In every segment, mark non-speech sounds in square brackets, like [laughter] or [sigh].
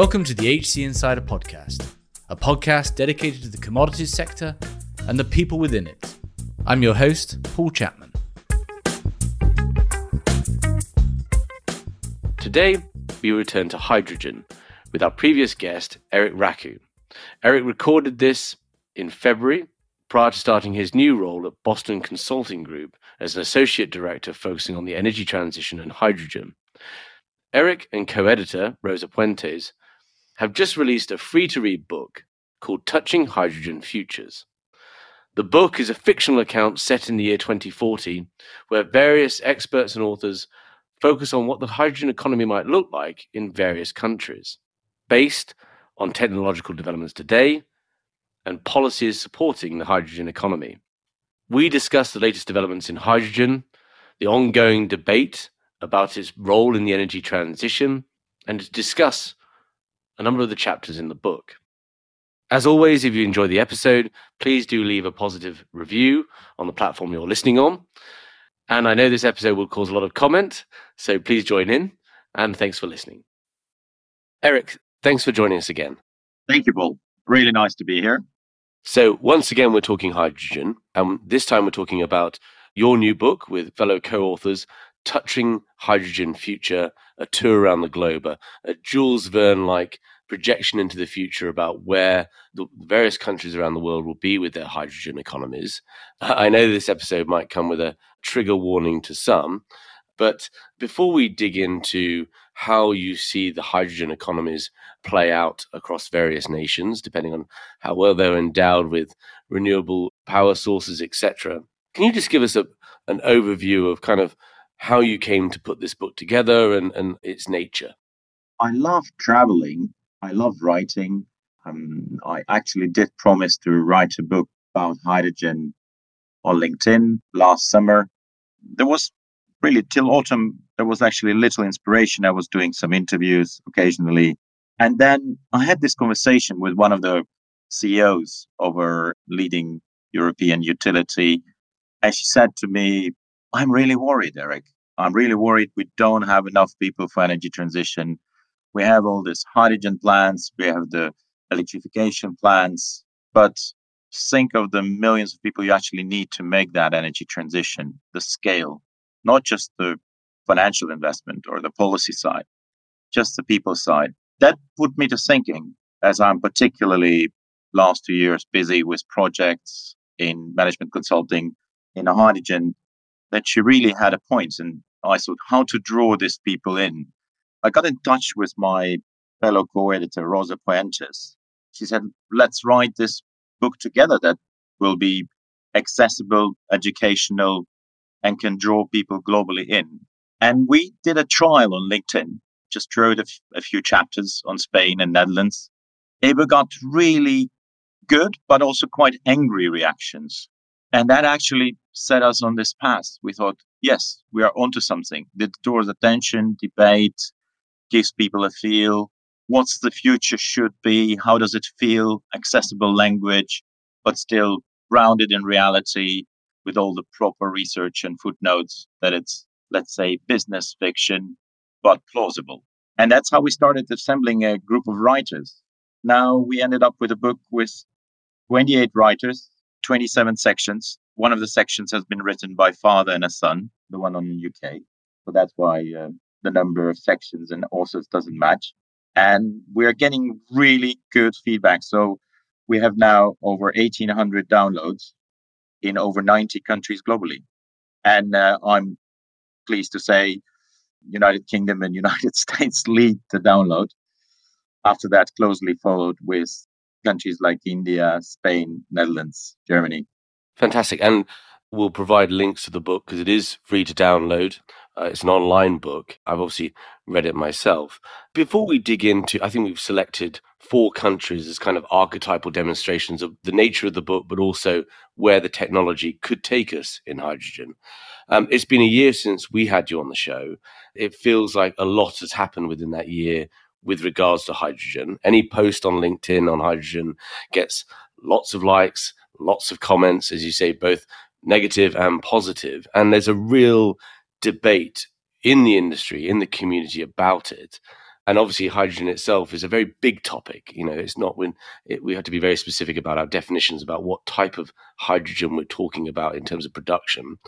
Welcome to the HC Insider Podcast, a podcast dedicated to the commodities sector and the people within it. I'm your host, Paul Chapman. Today, we return to hydrogen with our previous guest, Erik Rakhou. Erik recorded this in February prior to starting his new role at Boston Consulting Group as an associate director focusing on the energy transition and hydrogen. Erik and co editor Rosa Puentes have just released a free to read book called Touching Hydrogen Futures. The book is a fictional account set in the year 2040, where various experts and authors focus on what the hydrogen economy might look like in various countries, based on technological developments today and policies supporting the hydrogen economy. We discuss the latest developments in hydrogen, the ongoing debate about its role in the energy transition, and discuss a number of the chapters in the book. As always, if you enjoy the episode, please do leave a positive review on the platform you're listening on. And I know this episode will cause a lot of comment, so please join in. And thanks for listening. Erik, thanks for joining us again. Thank you, Paul. Really nice to be here. So, once again, we're talking hydrogen. And this time we're talking about your new book with fellow co authors, Touching Hydrogen Future, a tour around the globe, a, a Jules Verne like projection into the future about where the various countries around the world will be with their hydrogen economies. I know this episode might come with a trigger warning to some, but before we dig into how you see the hydrogen economies play out across various nations, depending on how well they're endowed with renewable power sources, etc., can you just give us a, an overview of kind of how you came to put this book together and, and its nature? I love traveling I love writing. Um, I actually did promise to write a book about hydrogen on LinkedIn last summer. There was really till autumn, there was actually little inspiration. I was doing some interviews occasionally. And then I had this conversation with one of the CEOs of a leading European utility. And she said to me, I'm really worried, Erik. I'm really worried we don't have enough people for energy transition we have all these hydrogen plants, we have the electrification plants, but think of the millions of people you actually need to make that energy transition, the scale, not just the financial investment or the policy side, just the people side. That put me to thinking as I'm particularly last two years busy with projects in management consulting in hydrogen that she really had a point and I thought how to draw these people in I got in touch with my fellow co-editor Rosa Puentes. She said, "Let's write this book together that will be accessible, educational, and can draw people globally in." And we did a trial on LinkedIn. Just wrote a, f- a few chapters on Spain and Netherlands. It got really good, but also quite angry reactions. And that actually set us on this path. We thought, yes, we are onto something. It draws attention, debate, gives people a feel. What's the future should be? How does it feel? Accessible language, but still grounded in reality with all the proper research and footnotes that it's, let's say, business fiction, but plausible. And that's how we started assembling a group of writers. Now we ended up with a book with 28 writers, 27 sections. One of the sections has been written by father and a son, the one on the UK. So that's why uh, the number of sections and authors doesn't match. And we're getting really good feedback. So we have now over 1,800 downloads in over 90 countries globally. And uh, I'm pleased to say United Kingdom and [laughs] United States lead the download. After that, closely followed with countries like India, Spain, Netherlands, Germany. Fantastic. And we'll provide links to the book because it is free to download. Uh, it's an online book. I've obviously read it myself. Before we dig into, I think we've selected four countries as kind of archetypal demonstrations of the nature of the book, but also where the technology could take us in hydrogen. Um, it's been a year since we had you on the show. It feels like a lot has happened within that year with regards to hydrogen. Any post on LinkedIn on hydrogen gets lots of likes, lots of comments, as you say, both negative and positive. And there's a real debate in the industry, in the community about it. and obviously hydrogen itself is a very big topic. You know, it's not when it, we have to be very specific about our definitions about what type of hydrogen we're talking about in terms of production.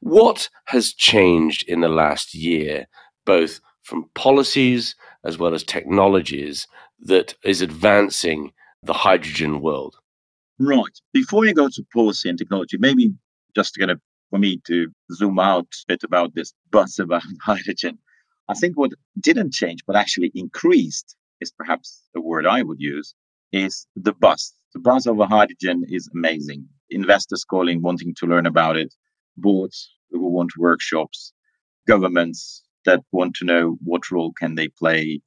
What has changed in the last year, both from policies as well as technologies that is advancing the hydrogen world? Right. Before you go to policy and technology, maybe just to kind of for me to zoom out a bit about this buzz about [laughs] hydrogen. I think what didn't change, but actually increased, is perhaps the word I would use, is the buzz. The buzz over hydrogen is amazing. Investors calling, wanting to learn about it, boards who want workshops, governments that want to know what role can they play.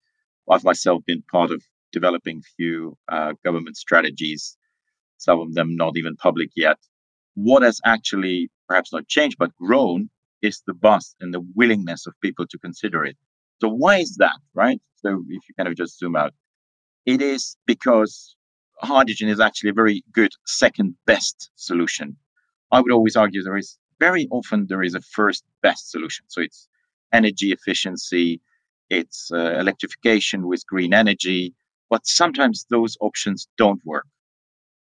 I've myself been part of developing few uh, government strategies, some of them not even public yet. What has actually perhaps not changed but grown is the buzz and the willingness of people to consider it. So why is that, right? So if you kind of just zoom out, it is because hydrogen is actually a very good second best solution. I would always argue there is very often there is a first best solution. So it's energy efficiency, it's uh, electrification with green energy, but sometimes those options don't work.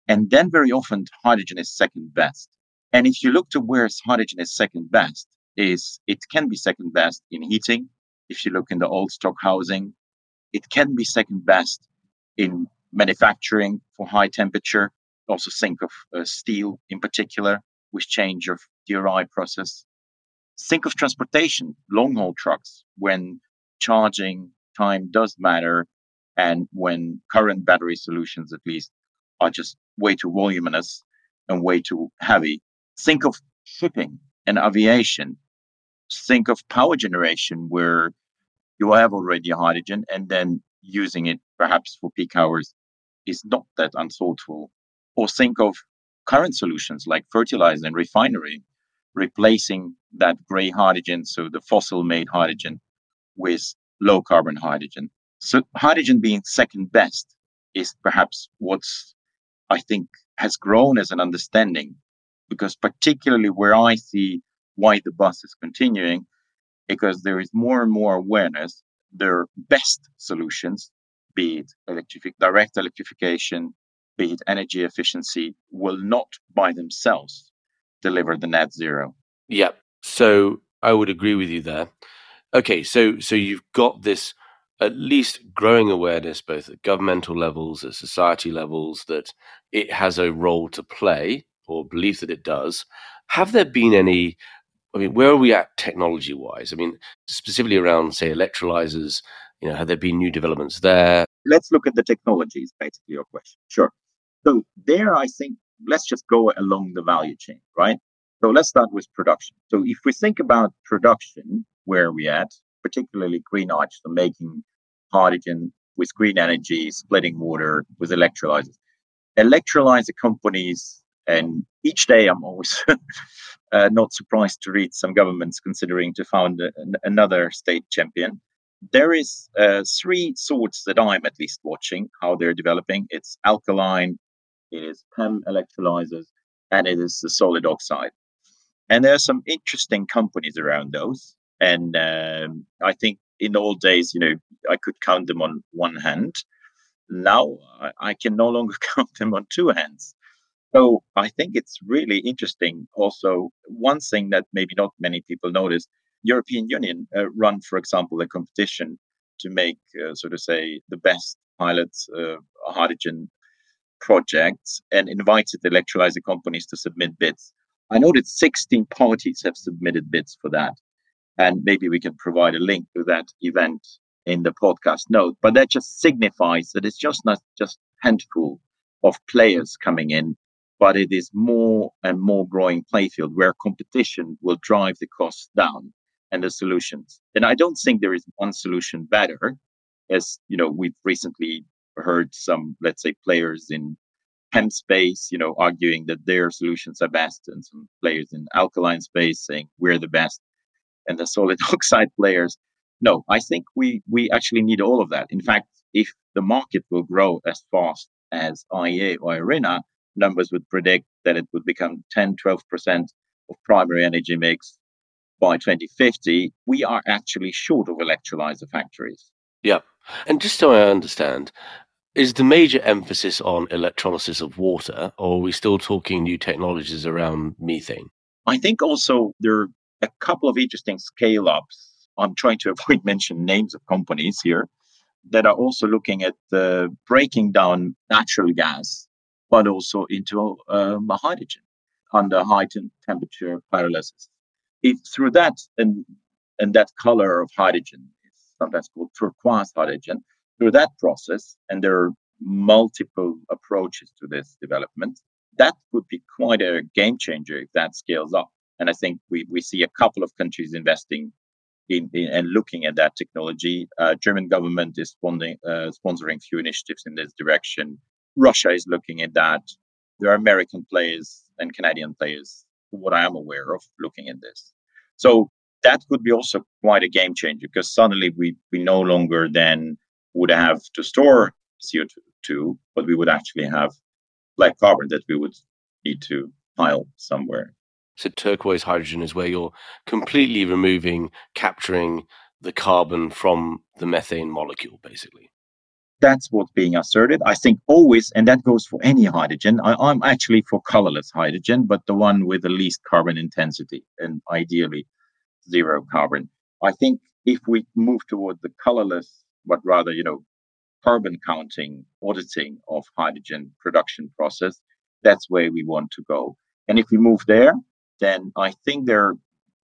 And then very often hydrogen is second best. And if you look to where hydrogen is second best, is it can be second best in heating. If you look in the old stock housing, it can be second best in manufacturing for high temperature. Also think of uh, steel in particular, with change of DRI process. Think of transportation, long haul trucks, when charging time does matter and when current battery solutions at least are just way too voluminous and way too heavy. Think of shipping and aviation think of power generation where you have already hydrogen and then using it perhaps for peak hours is not that unthoughtful. Or think of current solutions like fertilizer and refinery, replacing that gray hydrogen, so the fossil made hydrogen, with low carbon hydrogen. So, hydrogen being second best is perhaps what's, I think, has grown as an understanding, because particularly where I see why the bus is continuing because there is more and more awareness their best solutions be it electrific direct electrification be it energy efficiency will not by themselves deliver the net zero yeah so i would agree with you there okay so so you've got this at least growing awareness both at governmental levels at society levels that it has a role to play or belief that it does have there been any I mean, where are we at technology wise? I mean, specifically around, say, electrolyzers, you know, have there been new developments there? Let's look at the technologies, basically, your question. Sure. So, there, I think, let's just go along the value chain, right? So, let's start with production. So, if we think about production, where are we at, particularly green hydrogen, making hydrogen with green energy, splitting water with electrolyzers. Electrolyzer companies, and each day I'm always [laughs] uh, not surprised to read some governments considering to found a, another state champion. There is uh, three sorts that I'm at least watching how they're developing. It's alkaline, it is PEM electrolyzers, and it is the solid oxide. And there are some interesting companies around those. And um, I think in the old days, you know, I could count them on one hand. Now I, can no longer [laughs] count them on two hands. So I think it's really interesting. Also, one thing that maybe not many people notice: European Union uh, run, for example, a competition to make, uh, so to say, the best pilot uh, hydrogen projects and invited electrolyzer companies to submit bids. I know that 16 parties have submitted bids for that. And maybe we can provide a link to that event in the podcast note. But that just signifies that it's just not just handful of players coming in but it is more and more growing playfield where competition will drive the costs down and the solutions. And I don't think there is one solution better, as you know, we've recently heard some, let's say, players in PEM space, you know, arguing that their solutions are best, and some players in alkaline space saying we're the best, and the [laughs] solid oxide players. No, I think we we actually need all of that. In fact, if the market will grow as fast as IEA or IRENA, numbers would predict that it would become 10, 12% of primary energy mix by 2050, we are actually short of electrolyzer factories. Yeah. And just so I understand, is the major emphasis on electrolysis of water, or are we still talking new technologies around methane? I think also there are a couple of interesting scale ups. I'm trying to [laughs] avoid mention names of companies here that are also looking at uh, breaking down natural gas, but also into um, hydrogen under high temperature pyrolysis. If through that and and that color of hydrogen sometimes called turquoise hydrogen, through that process, and there are multiple approaches to this development, that would be quite a game changer if that scales up. And I think we, we see a couple of countries investing in, in and looking at that technology. Uh, German government is funding, uh, sponsoring few initiatives in this direction. Russia is looking at that. There are American players and Canadian players, what I am aware of, looking at this. So that could be also quite a game changer because suddenly we, we no longer then would have to store CO2, but we would actually have black carbon that we would need to pile somewhere. So turquoise hydrogen is where you're completely removing, capturing the carbon from the methane molecule, basically. That's what's being asserted. I think always, and that goes for any hydrogen. I, am actually for colorless hydrogen, but the one with the least carbon intensity and ideally zero carbon. I think if we move toward the colorless, but rather, you know, carbon counting, auditing of hydrogen production process, that's where we want to go. And if we move there, then I think there,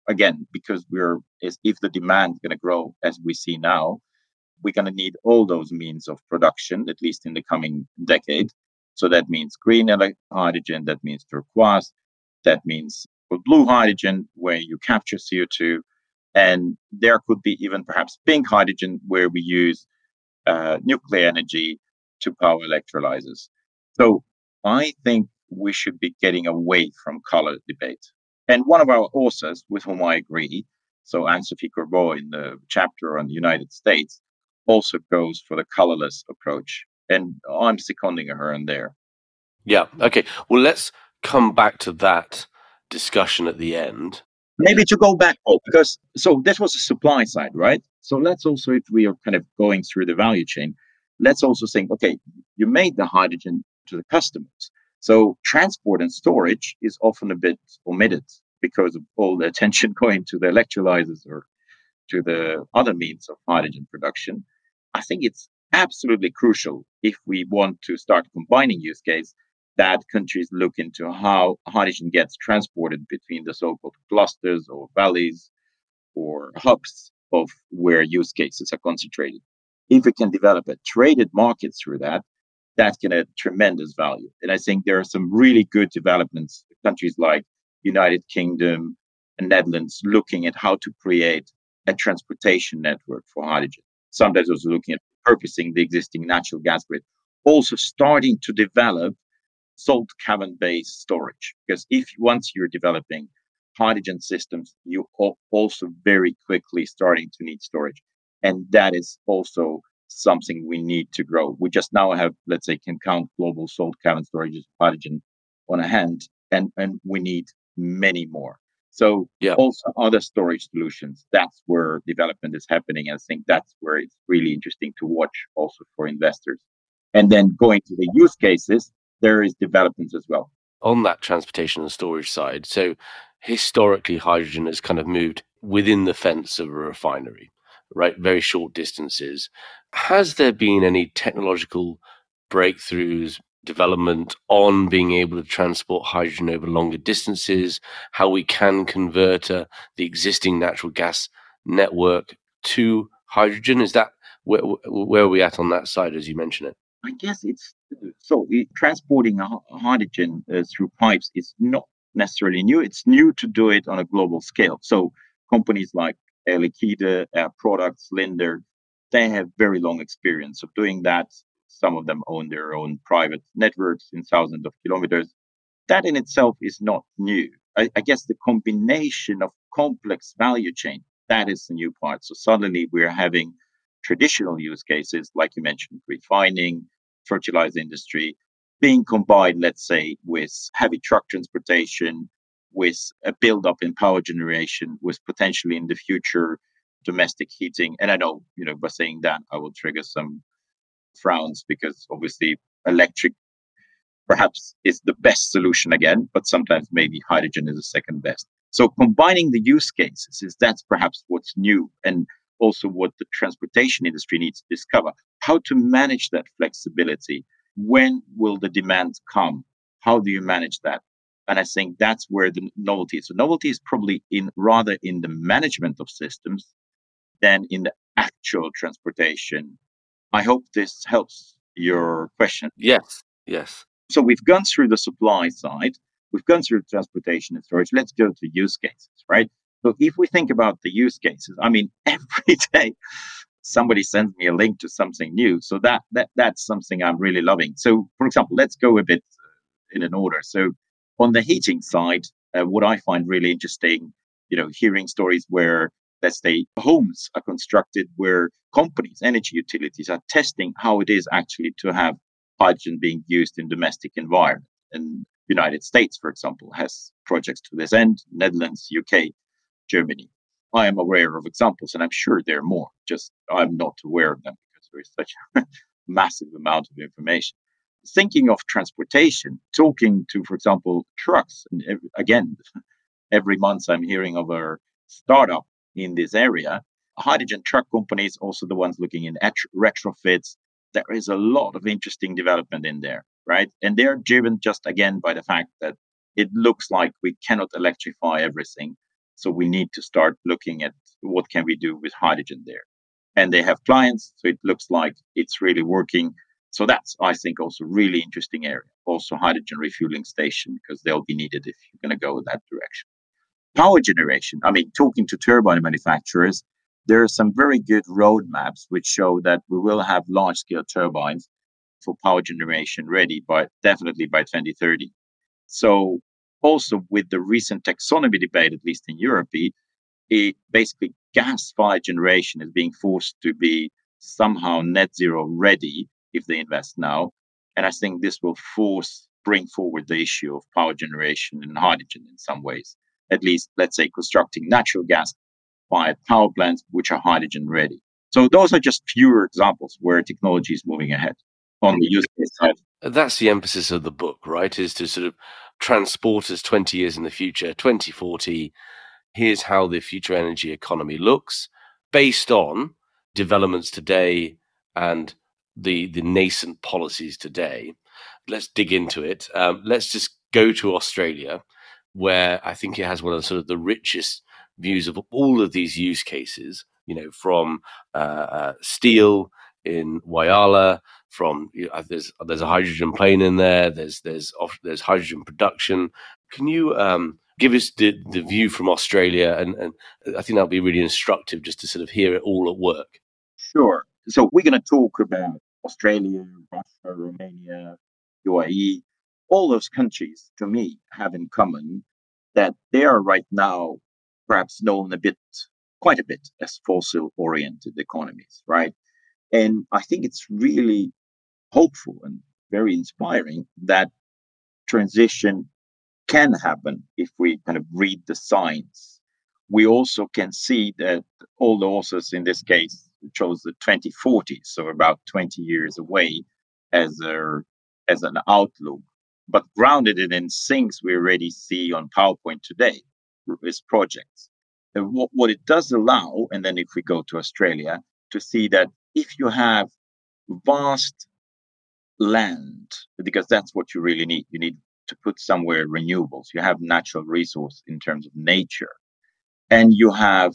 again, because we're, if the demand is going to grow as we see now, we're going to need all those means of production, at least in the coming decade. So that means green hydrogen, that means turquoise, that means blue hydrogen, where you capture CO2. And there could be even perhaps pink hydrogen, where we use uh, nuclear energy to power electrolyzers. So I think we should be getting away from color debate. And one of our authors with whom I agree, so Anne-Sophie Corbeau in the chapter on the United States, also goes for the colorless approach. And I'm seconding her in there. Yeah. Okay. Well, let's come back to that discussion at the end. Maybe to go back, because so that was the supply side, right? So let's also, if we are kind of going through the value chain, let's also think, okay, you made the hydrogen to the customers. So transport and storage is often a bit omitted because of all the [laughs] attention going to the electrolyzers or to the other means of hydrogen production. I think it's absolutely crucial if we want to start combining use case that countries look into how hydrogen gets transported between the so-called clusters or valleys or hubs of where use cases are concentrated. If we can develop a traded market through that, that can add tremendous value. And I think there are some really good developments, countries like United Kingdom and Netherlands looking at how to create a transportation network for hydrogen. Sometimes also looking at purposing the existing natural gas grid. Also starting to develop salt cavern based storage. Because if once you're developing hydrogen systems, you also very quickly starting to need storage. And that is also something we need to grow. We just now have, let's say, can count global salt cavern storages of hydrogen on a hand, and, and we need many more. So yeah. also other storage solutions. That's where development is happening. I think that's where it's really interesting to watch also for investors. And then going to the use cases, there is developments as well. On that transportation and storage side, so historically hydrogen has kind of moved within the fence of a refinery, right? Very short distances. Has there been any technological breakthroughs, development on being able to transport hydrogen over longer distances, how we can convert uh, the existing natural gas network to hydrogen? Is that where, where are we at on that side as you mention it? I guess it's so it, transporting hydrogen uh, through pipes is not necessarily new. It's new to do it on a global scale. So companies like Air Liquide, Air Products, Linde, they have very long experience of doing that. Some of them own their own private networks in thousands of kilometers. That in itself is not new. I, I guess the combination of complex value chain, that is the new part. So suddenly we're having traditional use cases, like you mentioned, refining, fertilizer industry, being combined, let's say, with heavy truck transportation, with a buildup in power generation, with potentially in the future domestic heating. And I know, you know, by saying that, I will trigger some frowns because obviously electric perhaps is the best solution again, but sometimes maybe hydrogen is the second best. So combining the use cases is that's perhaps what's new and also what the transportation industry needs to discover. How to manage that flexibility. When will the demand come? How do you manage that? And I think that's where the novelty is. So novelty is probably in rather in the management of systems than in the actual transportation. I hope this helps your question. Yes, yes. So we've gone through the supply side, we've gone through transportation and storage. Let's go to use cases, right? So if we think about the use cases, I mean, [laughs] every day somebody sends me a link to something new. So that that that's something I'm really loving. So for example, let's go a bit uh, in an order. So on the heating side, uh, what I find really interesting, you know, hearing stories where let's say homes are constructed where companies, energy utilities are testing how it is actually to have hydrogen being used in domestic environment. And United States, for example, has projects to this end, Netherlands, UK, Germany. I am aware of examples, and I'm sure there are more. Just I'm not aware of them because there is such a [laughs] massive amount of information. Thinking of transportation, talking to, for example, trucks, and again, [laughs] every month I'm hearing of a startup in this area. Hydrogen truck companies, also the ones looking in retrofits. There is a lot of interesting development in there, right? And they're driven just again by the fact that it looks like we cannot electrify everything. So we need to start looking at what can we do with hydrogen there. And they have clients, so it looks like it's really working. So that's, I think, also really interesting area. Also hydrogen refueling station, because they'll be needed if you're going to go in that direction power generation, I mean, talking to turbine manufacturers, there are some very good roadmaps which show that we will have large scale turbines for power generation ready by definitely by 2030. So also with the recent taxonomy debate, at least in Europe, it basically gas fired generation is being forced to be somehow net zero ready if they invest now. And I think this will force bring forward the issue of power generation and hydrogen in some ways at least, let's say, constructing natural gas fired power plants which are hydrogen ready. So those are just fewer examples where technology is moving ahead on the use case side. That's the emphasis of the book, right? Is to sort of transport us 20 years in the future, 2040. Here's how the future energy economy looks based on developments today and the the nascent policies today. Let's dig into it. Um, let's just go to Australia where I think it has one of the sort of the richest views of all of these use cases. You know, from uh, uh, steel in Whyalla, from you know, there's there's a hydrogen plane in there. There's there's there's hydrogen production. Can you um, give us the, the view from Australia? And, and I think that'll be really instructive just to sort of hear it all at work. Sure. So we're going to talk about Australia, Russia, Romania, UAE, all those countries, to me, have in common that they are right now perhaps known a bit, quite a bit, as fossil oriented economies, right? And I think it's really hopeful and very inspiring that transition can happen if we kind of read the signs. We also can see that all the authors in this case chose the 2040s, so about 20 years away, as a as an outlook but grounded in things we already see on PowerPoint today is projects. And what, what it does allow, and then if we go to Australia, to see that if you have vast land, because that's what you really need, you need to put somewhere renewables. You have natural resource in terms of nature, and you have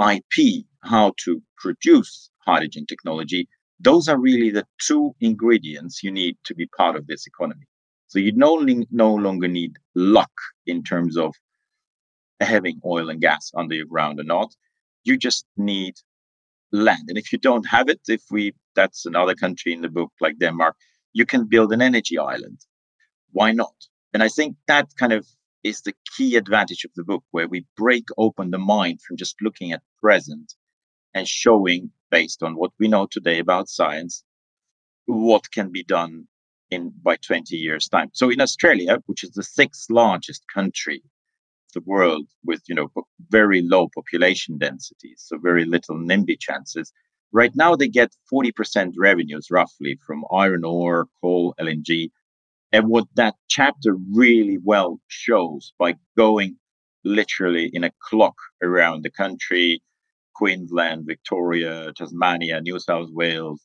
IP, how to produce hydrogen technology. Those are really the two ingredients you need to be part of this economy. So you no, no longer need luck in terms of having oil and gas under your ground or not. You just need land. And if you don't have it, if we, that's another country in the book like Denmark, you can build an energy island. Why not? And I think that kind of is the key advantage of the book, where we break open the mind from just looking at present and showing, based on what we know today about science, what can be done in by 20 years time. So in Australia, which is the sixth largest country the world with you know very low population densities, so very little NIMBY chances. Right now, they get 40% revenues roughly from iron ore, coal, LNG. And what that chapter really well shows by going literally in a clock around the country, Queensland, Victoria, Tasmania, New South Wales,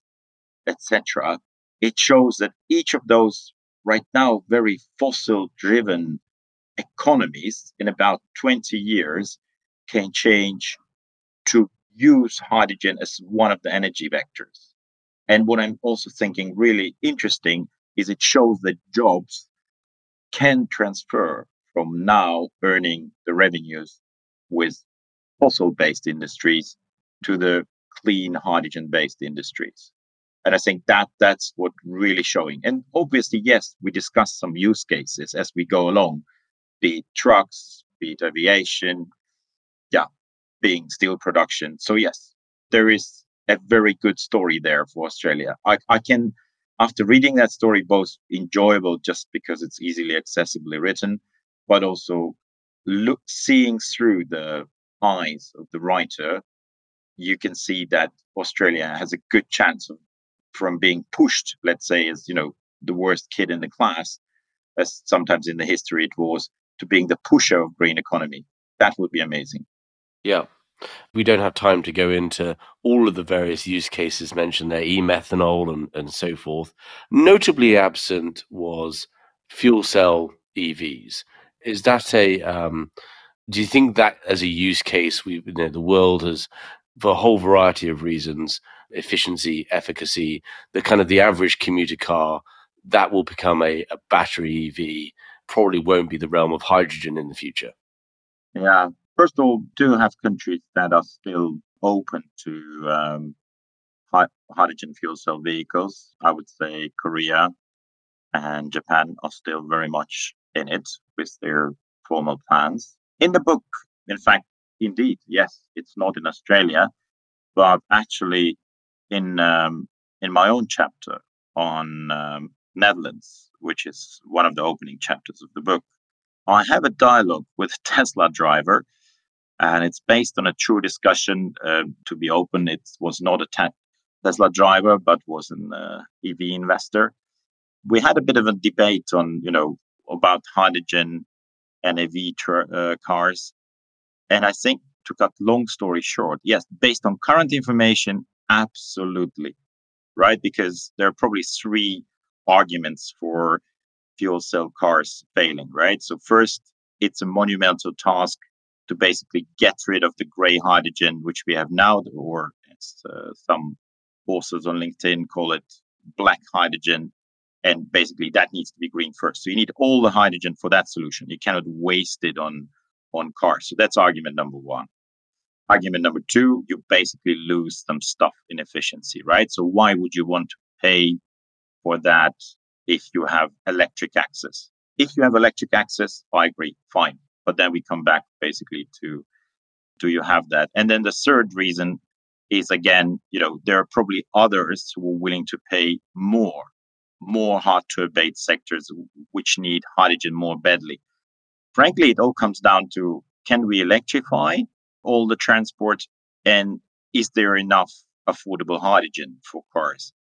etc., it shows that each of those right now very fossil driven economies in about 20 years can change to use hydrogen as one of the energy vectors. And what I'm also thinking really interesting is it shows that jobs can transfer from now earning the revenues with fossil based industries to the clean hydrogen based industries. And I think that that's what really showing. And obviously, yes, we discuss some use cases as we go along, be it trucks, be it aviation, yeah, being steel production. So yes, there is a very good story there for Australia. I, I can, after reading that story, both enjoyable just because it's easily accessibly written, but also look seeing through the eyes of the writer, you can see that Australia has a good chance of from being pushed, let's say, as you know, the worst kid in the class, as sometimes in the history it was, to being the pusher of green economy. That would be amazing. Yeah. We don't have time to go into all of the various use cases mentioned there, e-methanol and, and so forth. Notably absent was fuel cell EVs. Is that a um, do you think that as a use case we you know, the world has for a whole variety of reasons efficiency, efficacy, the kind of the average commuter car, that will become a, a battery EV, probably won't be the realm of hydrogen in the future. Yeah. First of all, do have countries that are still open to um, hydrogen fuel cell vehicles. I would say Korea and Japan are still very much in it with their formal plans. In the book, in fact, indeed, yes, it's not in Australia, but actually in um, in my own chapter on um, Netherlands, which is one of the opening chapters of the book, I have a dialogue with [laughs] Tesla driver, and it's based on a true discussion. Uh, to be open, it was not a te- Tesla driver, but was an uh, EV investor. We had a bit of a debate on, you know, about hydrogen and EV uh, cars, and I think to cut long story short, yes, based on current information, Absolutely. Right? Because there are probably three arguments for fuel cell cars failing, right? So, first, it's a monumental task to basically get rid of the gray hydrogen, which we have now, or as uh, some authors on LinkedIn call it black hydrogen. And basically, that needs to be green first. So, you need all the hydrogen for that solution. You cannot waste it on, on cars. So, that's argument number one. Argument number two, you basically lose some stuff in efficiency, right? So why would you want to pay for that if you have electric access? If you have electric access, I agree, fine. But then we come back basically to do you have that? And then the third reason is again, you know, there are probably others who are willing to pay more, more hard to abate sectors which need hydrogen more badly. Frankly, it all comes down to can we electrify all the transport and is there enough affordable hydrogen for cars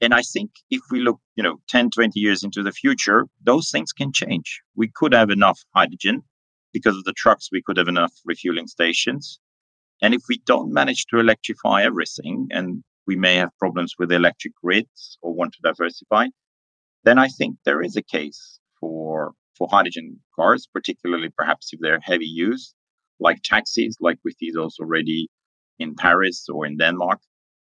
and i think if we look you know 10 20 years into the future those things can change we could have enough hydrogen because of the trucks we could have enough refueling stations and if we don't manage to electrify everything and we may have problems with electric grids or want to diversify then i think there is a case for for hydrogen cars particularly perhaps if they're heavy use like taxis, like we see those already in Paris or in Denmark.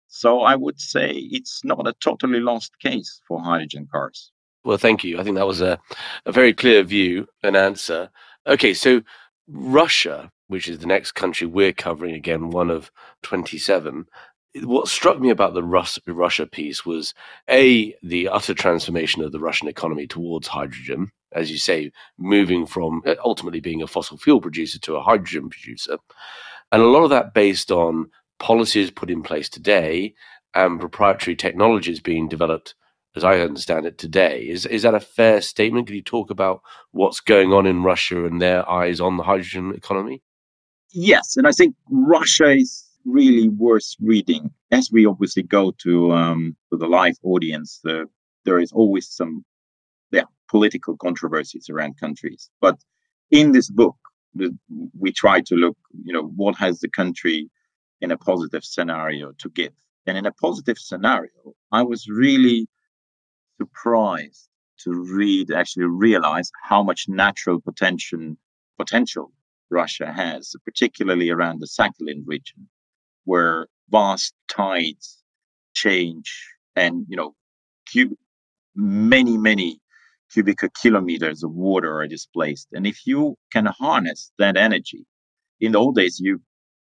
So I would say it's not a totally lost case for hydrogen cars. Well, thank you. I think that was a, a very clear view and answer. Okay, so Russia, which is the next country we're covering, again, one of 27, what struck me about the Rus- Russia piece was a the utter transformation of the Russian economy towards hydrogen, as you say, moving from uh, ultimately being a fossil fuel producer to a hydrogen producer, and a lot of that based on policies put in place today and proprietary technologies being developed as I understand it today. Is is that a fair statement? Could you talk about what's going on in Russia and their eyes on the hydrogen economy? Yes, and I think Russia is really worth reading. As we obviously go to um, to the live audience, uh, there is always some yeah political controversies around countries. But in this book, we try to look, you know, what has the country in a positive scenario to give. And in a positive scenario, I was really surprised to read, actually realize how much natural potential potential Russia has, particularly around the Sakhalin region, where vast tides change and you know many many cubic kilometers of water are displaced. And if you can harness that energy, in the old days you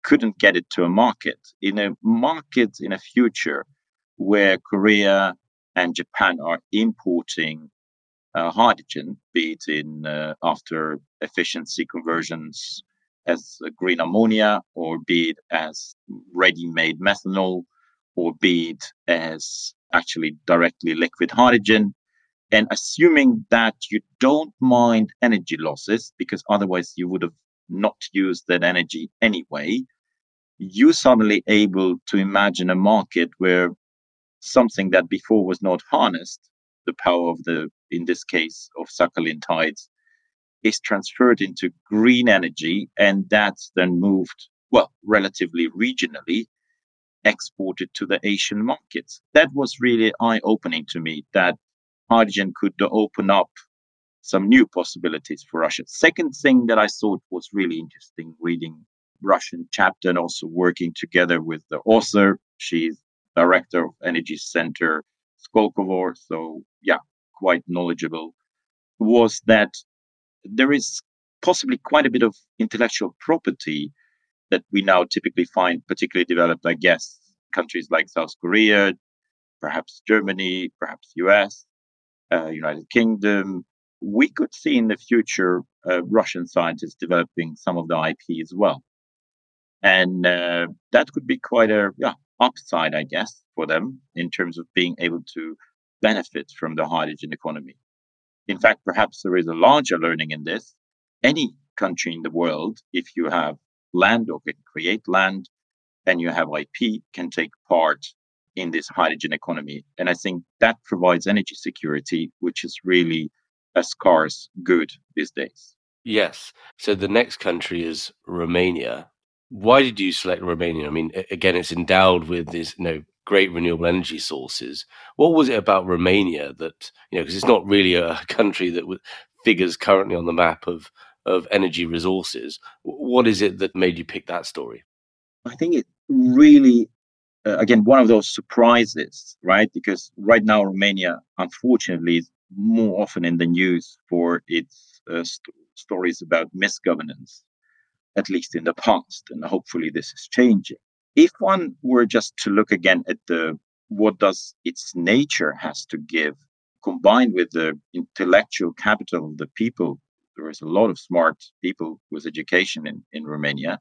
couldn't get it to a market. In a market in a future where Korea and Japan are importing uh, hydrogen, be it in uh, after efficiency conversions as green ammonia, or be it as ready-made methanol, or be it as actually directly liquid hydrogen. And assuming that you don't mind energy losses, because otherwise you would have not used that energy anyway, you suddenly able to imagine a market where something that before was not harnessed, the power of the, in this case, of Sakhalin tides, is transferred into green energy, and that's then moved, well, relatively regionally, exported to the Asian markets. That was really eye opening to me that hydrogen could open up some new possibilities for Russia. Second thing that I thought was really interesting reading Russian chapter and also working together with the author. She's director of Energy Center Skolkovo, so yeah, quite knowledgeable, was that there is possibly quite a bit of intellectual property that we now typically find particularly developed, I guess, countries like South Korea, perhaps Germany, perhaps US, uh, United Kingdom. We could see in the future uh, Russian scientists developing some of the IP as well. And uh, that could be quite a yeah, upside, I guess, for them in terms of being able to benefit from the hydrogen economy. In fact, perhaps there is a larger learning in this. Any country in the world, if you have land or can create land and you have IP, can take part in this hydrogen economy. And I think that provides energy security, which is really a scarce good these days. Yes. So the next country is Romania. Why did you select Romania? I mean, again, it's endowed with these, you know, great renewable energy sources. What was it about Romania that, you know, because it's not really a [laughs] country that figures currently on the map of of energy resources. What is it that made you pick that story? I think it really, uh, again, one of those surprises, right? Because right now, Romania, unfortunately, is more often in the news for its uh, st- stories about misgovernance at least in the past. And hopefully this is changing. If one were just to look again at the what does its nature has to give, combined with the intellectual capital of the people, there is a lot of smart people with education in, in Romania.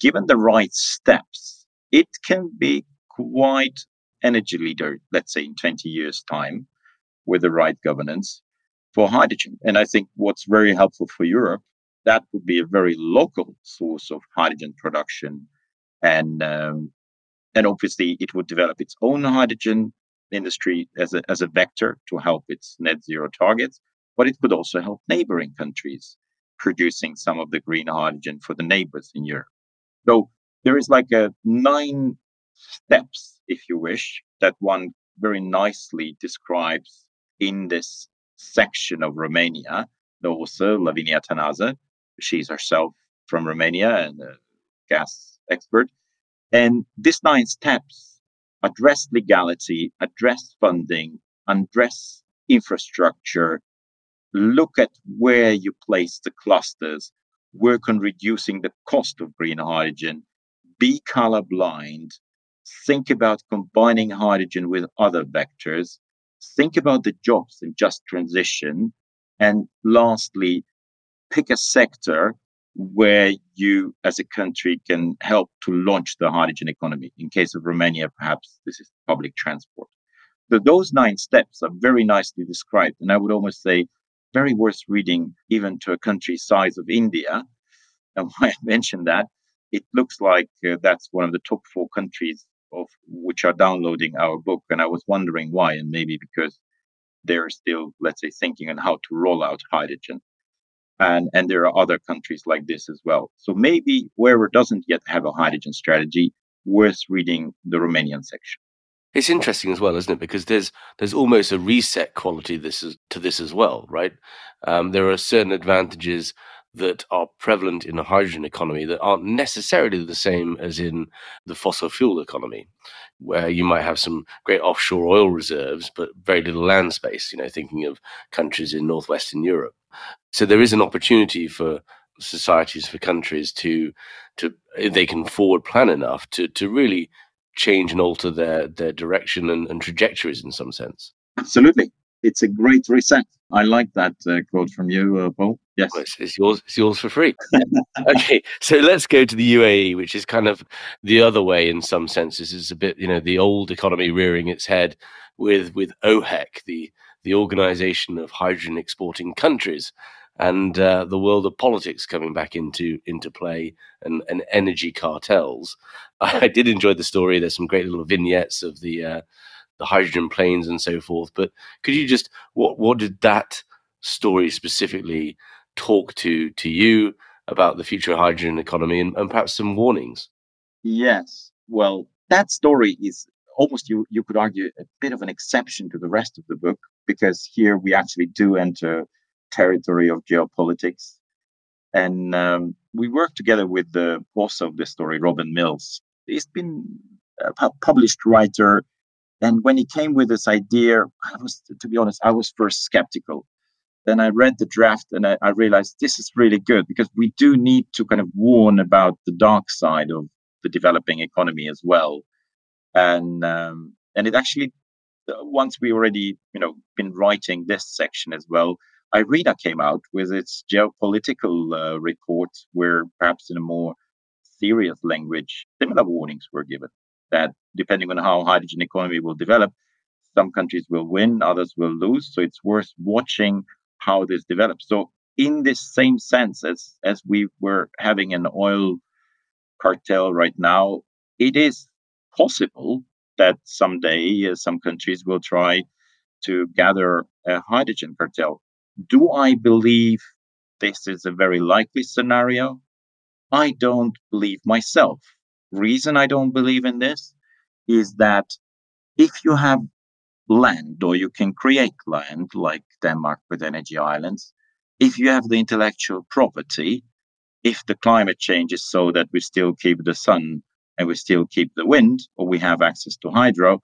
Given the right steps, it can be quite energy leader, let's say in 20 years' time, with the right governance for hydrogen. And I think what's very helpful for Europe that would be a very local source of hydrogen production, and um, and obviously it would develop its own hydrogen industry as a as a vector to help its net zero targets, but it could also help neighboring countries producing some of the green hydrogen for the neighbors in Europe. So there is like a nine steps, if you wish, that one very nicely describes in this section of Romania, author Lavinia Tănase, She's herself from Romania and a gas expert. And these nine steps address legality, address funding, address infrastructure, look at where you place the clusters, work on reducing the cost of green hydrogen, be colorblind, think about combining hydrogen with other vectors, think about the jobs in just transition, and lastly, pick a sector where you as a country can help to launch the hydrogen economy. In case of Romania, perhaps this is public transport. Those nine steps are very nicely described. And I would almost say very worth reading even to a country size of India. [laughs] And why I mentioned that, it looks like uh, that's one of the top four countries of which are downloading our book. And I was wondering why, and maybe because they're still, let's say, thinking on how to roll out hydrogen. And, and there are other countries like this as well. So maybe wherever doesn't yet have a hydrogen strategy, worth reading the Romanian section. It's interesting as well, isn't it? Because there's there's almost a reset quality this is, to this as well, right? Um, there are certain advantages that are prevalent in a hydrogen economy that aren't necessarily the same as in the fossil fuel economy, where you might have some great offshore oil reserves but very little land space. You know, thinking of countries in northwestern Europe. So there is an opportunity for societies for countries to to if they can forward plan enough to to really change and alter their their direction and, and trajectories in some sense. Absolutely, it's a great reset. I like that uh, quote from you, uh, Paul. Yes, well, it's, it's, yours. It's yours for free. [laughs] okay, so let's go to the UAE, which is kind of the other way in some senses. It's a bit, you know, the old economy rearing its head with with OPEC, the the Organization of Hydrogen Exporting Countries, and uh, the world of politics coming back into into play and, and energy cartels. [laughs] I did enjoy the story. There's some great little vignettes of the uh, the hydrogen planes and so forth. But could you just what what did that story specifically talk to to you about the future hydrogen economy and, and perhaps some warnings? Yes. Well, that story is almost you you could argue a bit of an exception to the rest of the book because here we actually do enter territory of geopolitics. And um, we worked together with the author of the story, Robin Mills. He's been a published writer. And when he came with this idea, I was, to be honest, I was first skeptical. Then I read the draft and I, I realized this is really good because we do need to kind of warn about the dark side of the developing economy as well. And um, and it actually, uh, once we already, you know, been writing this section as well, IRENA came out with its geopolitical uh, report, where perhaps in a more serious language, similar warnings were given that depending on how hydrogen economy will develop, some countries will win, others will lose. So it's worth watching how this develops. So in this same sense as as we were having an oil cartel right now, it is possible that someday uh, some countries will try to gather a hydrogen cartel. Do I believe this is a very likely scenario? I don't believe myself. Reason I don't believe in this is that if you have land or you can create land like Denmark with energy islands, if you have the intellectual property, if the climate changes so that we still keep the sun and we still keep the wind or we have access to hydro,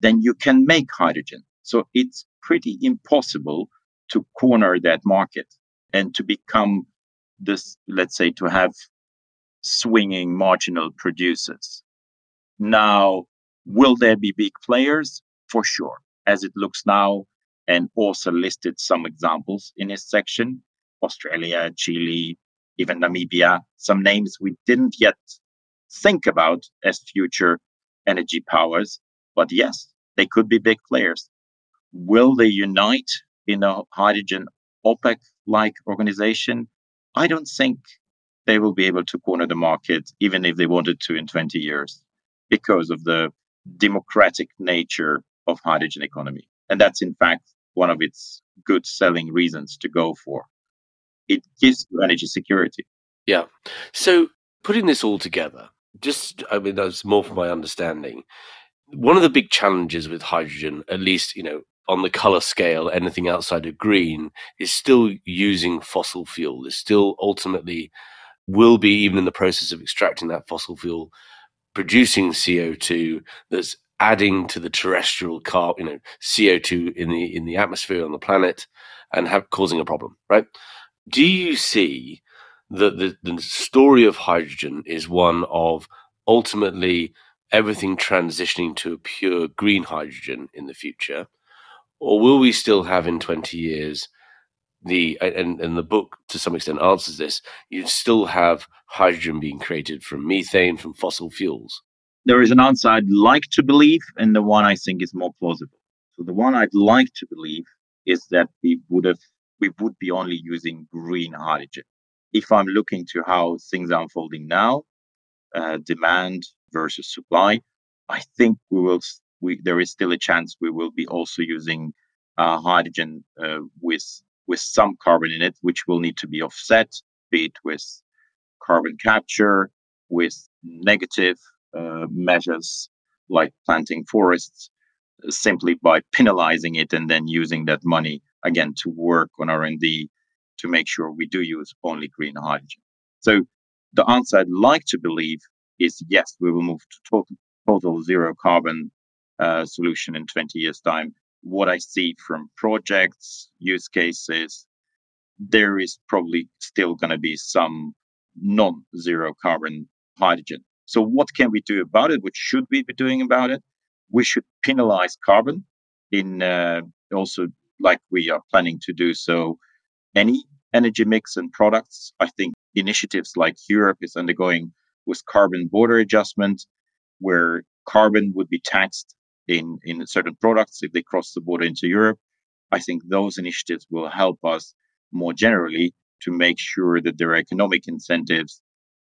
then you can make hydrogen. So it's pretty impossible to corner that market and to become this, let's say, to have swinging marginal producers. Now, will there be big players? For sure. As it looks now, and also listed some examples in his section Australia, Chile, even Namibia, some names we didn't yet think about as future energy powers. But yes, they could be big players. Will they unite in a hydrogen OPEC like organization, I don't think they will be able to corner the market, even if they wanted to in 20 years, because of the democratic nature of hydrogen economy. And that's in fact one of its good selling reasons to go for. It gives you energy security. Yeah. So putting this all together, just I mean that's more for my understanding. One of the big challenges with hydrogen, at least, you know, on the color scale, anything outside of green is still using fossil fuel. Is still ultimately will be even in the process of extracting that fossil fuel, producing CO two that's adding to the terrestrial car, you know, CO two in the in the atmosphere on the planet, and have causing a problem. Right? Do you see that the, the story of hydrogen is one of ultimately everything transitioning to a pure green hydrogen in the future? or will we still have in 20 years the and, and the book to some extent answers this you still have hydrogen being created from methane from fossil fuels there is an answer i'd like to believe and the one i think is more plausible So the one I'd like to believe is that we would have we would be only using green hydrogen. If I'm looking to how things are unfolding now, uh, demand versus supply, I think we will. We, there is still a chance we will be also using uh, hydrogen uh, with with some carbon in it, which will need to be offset, be it with carbon capture, with negative uh, measures like planting forests, simply by penalizing it and then using that money again to work on R&D to make sure we do use only green hydrogen. So the answer I'd like to believe is yes, we will move to total, total zero carbon uh, solution in 20 years time. What I see from projects, use cases, there is probably still going to be some non-zero carbon hydrogen. So what can we do about it? What should we be doing about it? We should penalize carbon in uh, also like we are planning to do so any energy mix and products. I think initiatives like Europe is undergoing with carbon border adjustment, where carbon would be taxed in, in certain products if they cross the border into Europe. I think those initiatives will help us more generally to make sure that there are economic incentives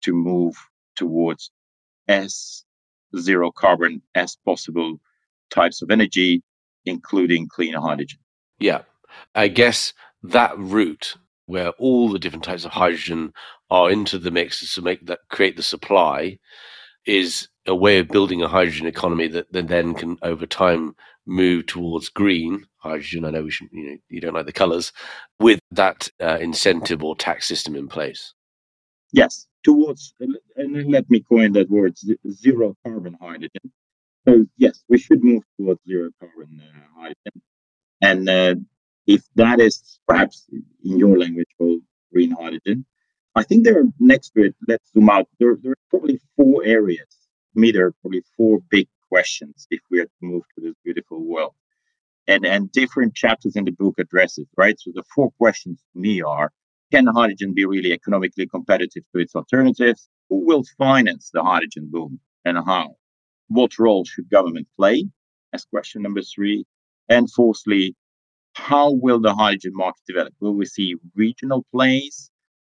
to move towards as zero carbon as possible types of energy, including clean hydrogen. Yeah. I guess that route where all the different types of hydrogen are into the mix to make that create the supply is a way of building a hydrogen economy that, that then can over time move towards green hydrogen. I know we should, you know, you don't like the colors with that uh, incentive or tax system in place. Yes, towards, and let me coin that word, zero carbon hydrogen. So yes, we should move towards zero carbon uh, hydrogen. And uh, if that is perhaps in your language called green hydrogen, I think there are next to it, let's zoom out. There, there are probably four areas. Me, there are probably four big questions if we are to move to this beautiful world. And and different chapters in the book address it, right? So the four questions to me are can hydrogen be really economically competitive to its alternatives? Who will finance the hydrogen boom and how? What role should government play? As question number three. And fourthly, how will the hydrogen market develop? Will we see regional plays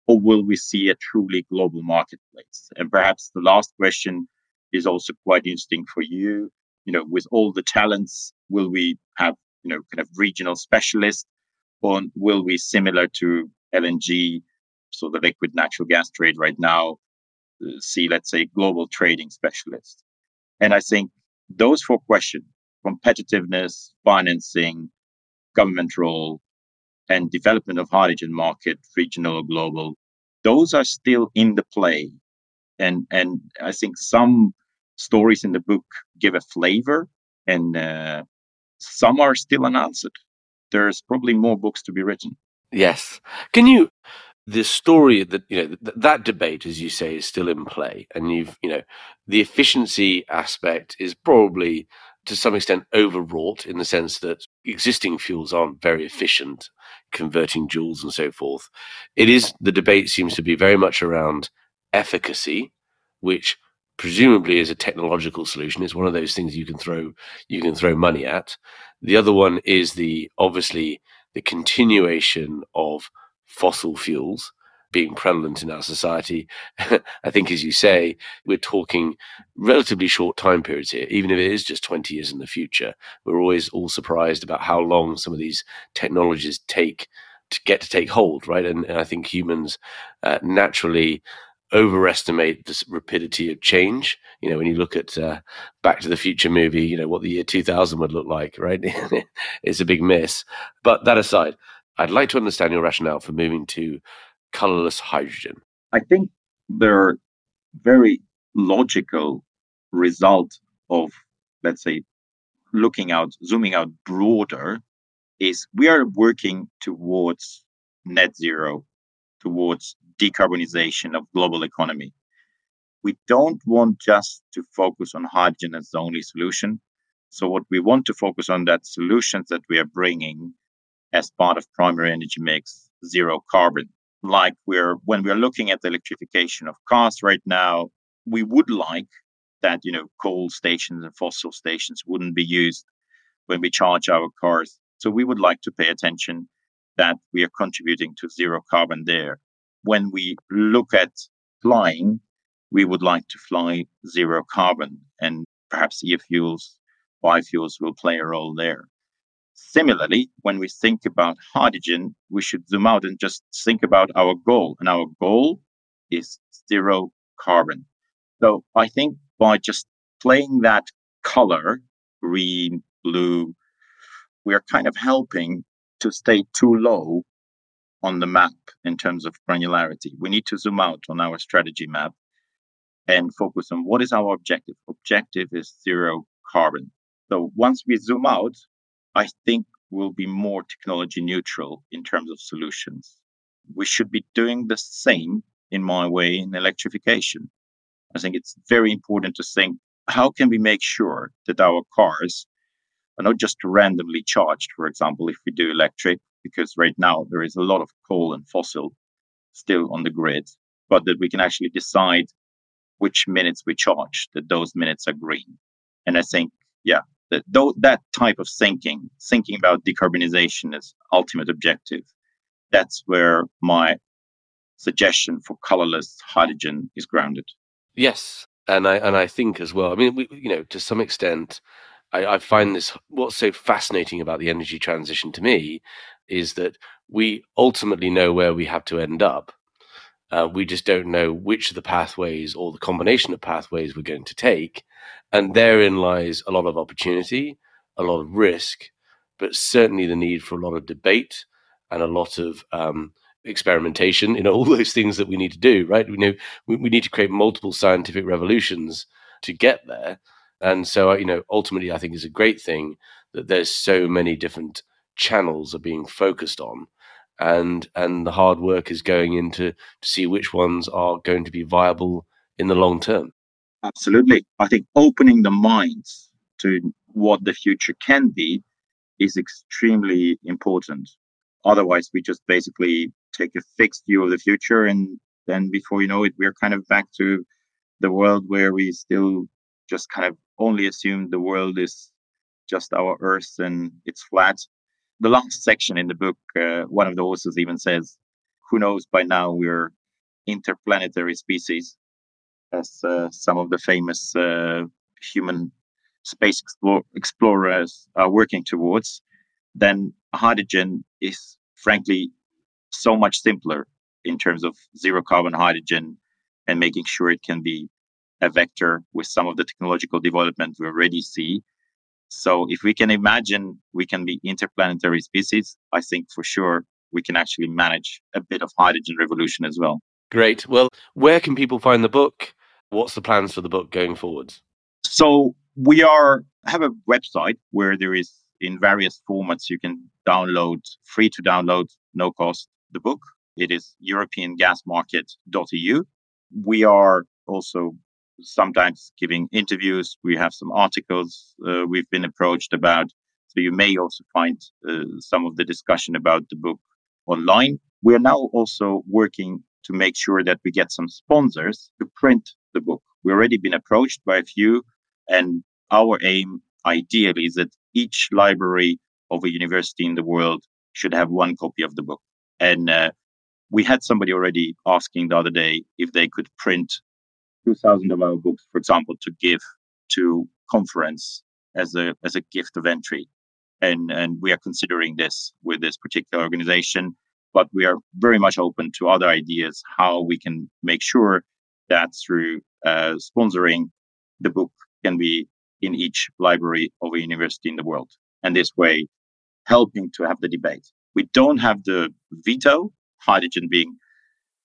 or will we see a truly global marketplace? And perhaps the last question is also quite interesting for you. You know, with all the talents, will we have, you know, kind of regional specialists or will we similar to LNG, so the liquid natural gas trade right now, uh, see, let's say, global trading specialists? And I think those four questions, competitiveness, financing, government role, and development of hydrogen market, regional or global, those are still in the play. And, and I think some stories in the book give a flavor and uh, some are still unanswered. There's probably more books to be written. Yes. Can you the story that you know th- that debate as you say is still in play and you've you know the efficiency aspect is probably to some extent overwrought in the sense that existing fuels aren't very efficient converting joules and so forth it is the debate seems to be very much around efficacy which presumably is a technological solution it's one of those things you can throw you can throw money at the other one is the obviously the continuation of fossil fuels being prevalent in our society. [laughs] I think, as you say, we're talking relatively short time periods here, even if it is just 20 years in the future. We're always all surprised about how long some of these technologies take to get to take hold, right? And, and I think humans uh, naturally overestimate the rapidity of change. You know, when you look at uh, Back to the Future movie, you know, what the year 2000 would look like, right? [laughs] it's a big miss. But that aside, I'd like to understand your rationale for moving to colorless hydrogen. I think there are very logical result of, let's say, looking out, zooming out broader, is we are working towards net zero, towards decarbonization of global economy. We don't want just to focus on hydrogen as the only solution. So what we want to focus on that solutions that we are bringing as part of primary energy mix, zero carbon. Like we're when we're looking at the electrification of cars right now, we would like that you know coal stations and fossil stations wouldn't be used when we charge our cars. So we would like to pay attention that we are contributing to zero carbon there. When we look at flying, we would like to fly zero carbon and perhaps e-fuels, biofuels will play a role there. Similarly, when we think about hydrogen, we should zoom out and just think about our goal. And our goal is zero carbon. So I think by just playing that color, green, blue, we are kind of helping to stay too low on the map in terms of granularity. We need to zoom out on our strategy map and focus on what is our objective. Objective is zero carbon. So once we zoom out, I think we'll be more technology neutral in terms of solutions. We should be doing the same, in my way, in electrification. I think it's very important to think how can we make sure that our cars are not just randomly charged, for example, if we do electric, because right now there is a lot of coal and fossil still on the grid, but that we can actually decide which minutes we charge, that those minutes are green. And I think, yeah, that though that type of thinking, thinking about decarbonization as ultimate objective, that's where my suggestion for colorless hydrogen is grounded. Yes, and I and I think as well. I mean, we, you know, to some extent, I, I find this what's so fascinating about the energy transition to me is that we ultimately know where we have to end up. Uh, we just don't know which of the pathways or the combination of pathways we're going to take. And therein lies a lot of opportunity, a lot of risk, but certainly the need for a lot of debate and a lot of um, experimentation, you [laughs] know, all those things that we need to do, right? We know we, we need to create multiple scientific revolutions to get there. And so, uh, you know, ultimately, I think it's a great thing that there's so many different channels are being focused on, and and the hard work is going into to see which ones are going to be viable in the long term. Absolutely, I think opening the minds to what the future can be is extremely important. Otherwise, we just basically take a fixed view of the future, and then before you know it, we're kind of back to the world where we still just kind of only assume the world is just our Earth and it's flat. The last section in the book, uh, one of the authors even says, "Who knows? By now we're interplanetary species." As uh, some of the famous uh, human space explore- explorers are working towards, then hydrogen is frankly so much simpler in terms of zero carbon hydrogen and making sure it can be a vector with some of the technological development we already see. So if we can imagine we can be interplanetary species, I think for sure we can actually manage a bit of hydrogen revolution as well. Great. Well, where can people find the book? What's the plans for the book going forward? So we are have a website where there is in various formats you can download free to download no cost the book. It is europeangasmarket.eu. We are also sometimes giving interviews. We have some articles uh, we've been approached about. So you may also find uh, some of the discussion about the book online. We are now also working to make sure that we get some sponsors to print the book. We've already been approached by a few, and our aim ideally is that each library of a university in the world should have one copy of the book. And uh, we had somebody already asking the other day if they could print 2,000 of our books, for example, to give to conference as a as a gift of entry. And and we are considering this with this particular organization, but we are very much open to other ideas how we can make sure that through uh, sponsoring the book can be in each library of a university in the world, and this way helping to have the debate. We don't have the veto, hydrogen being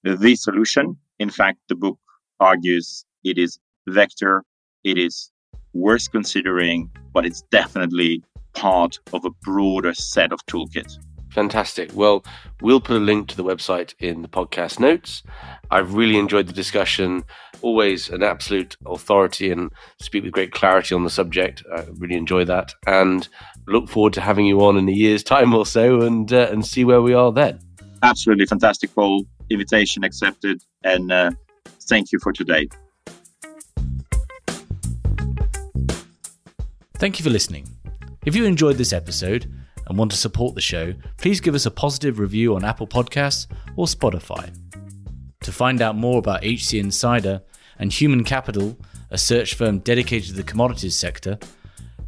the solution. In fact, the book argues it is vector, it is worth considering, but it's definitely part of a broader set of toolkits. Fantastic. Well, we'll put a link to the website in the podcast notes. I've really enjoyed the discussion. Always an absolute authority and speak with great clarity on the subject. I really enjoy that and look forward to having you on in a year's time or so and uh, and see where we are then. Absolutely fantastic, Paul. Invitation accepted, and uh, thank you for today. Thank you for listening. If you enjoyed this episode and want to support the show, please give us a positive review on Apple Podcasts or Spotify. To find out more about HC Insider and Human Capital, a search firm dedicated to the commodities sector,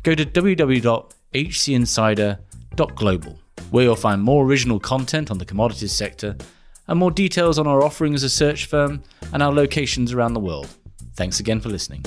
go to www.hcinsider.global, where you'll find more original content on the commodities sector and more details on our offering as a search firm and our locations around the world. Thanks again for listening.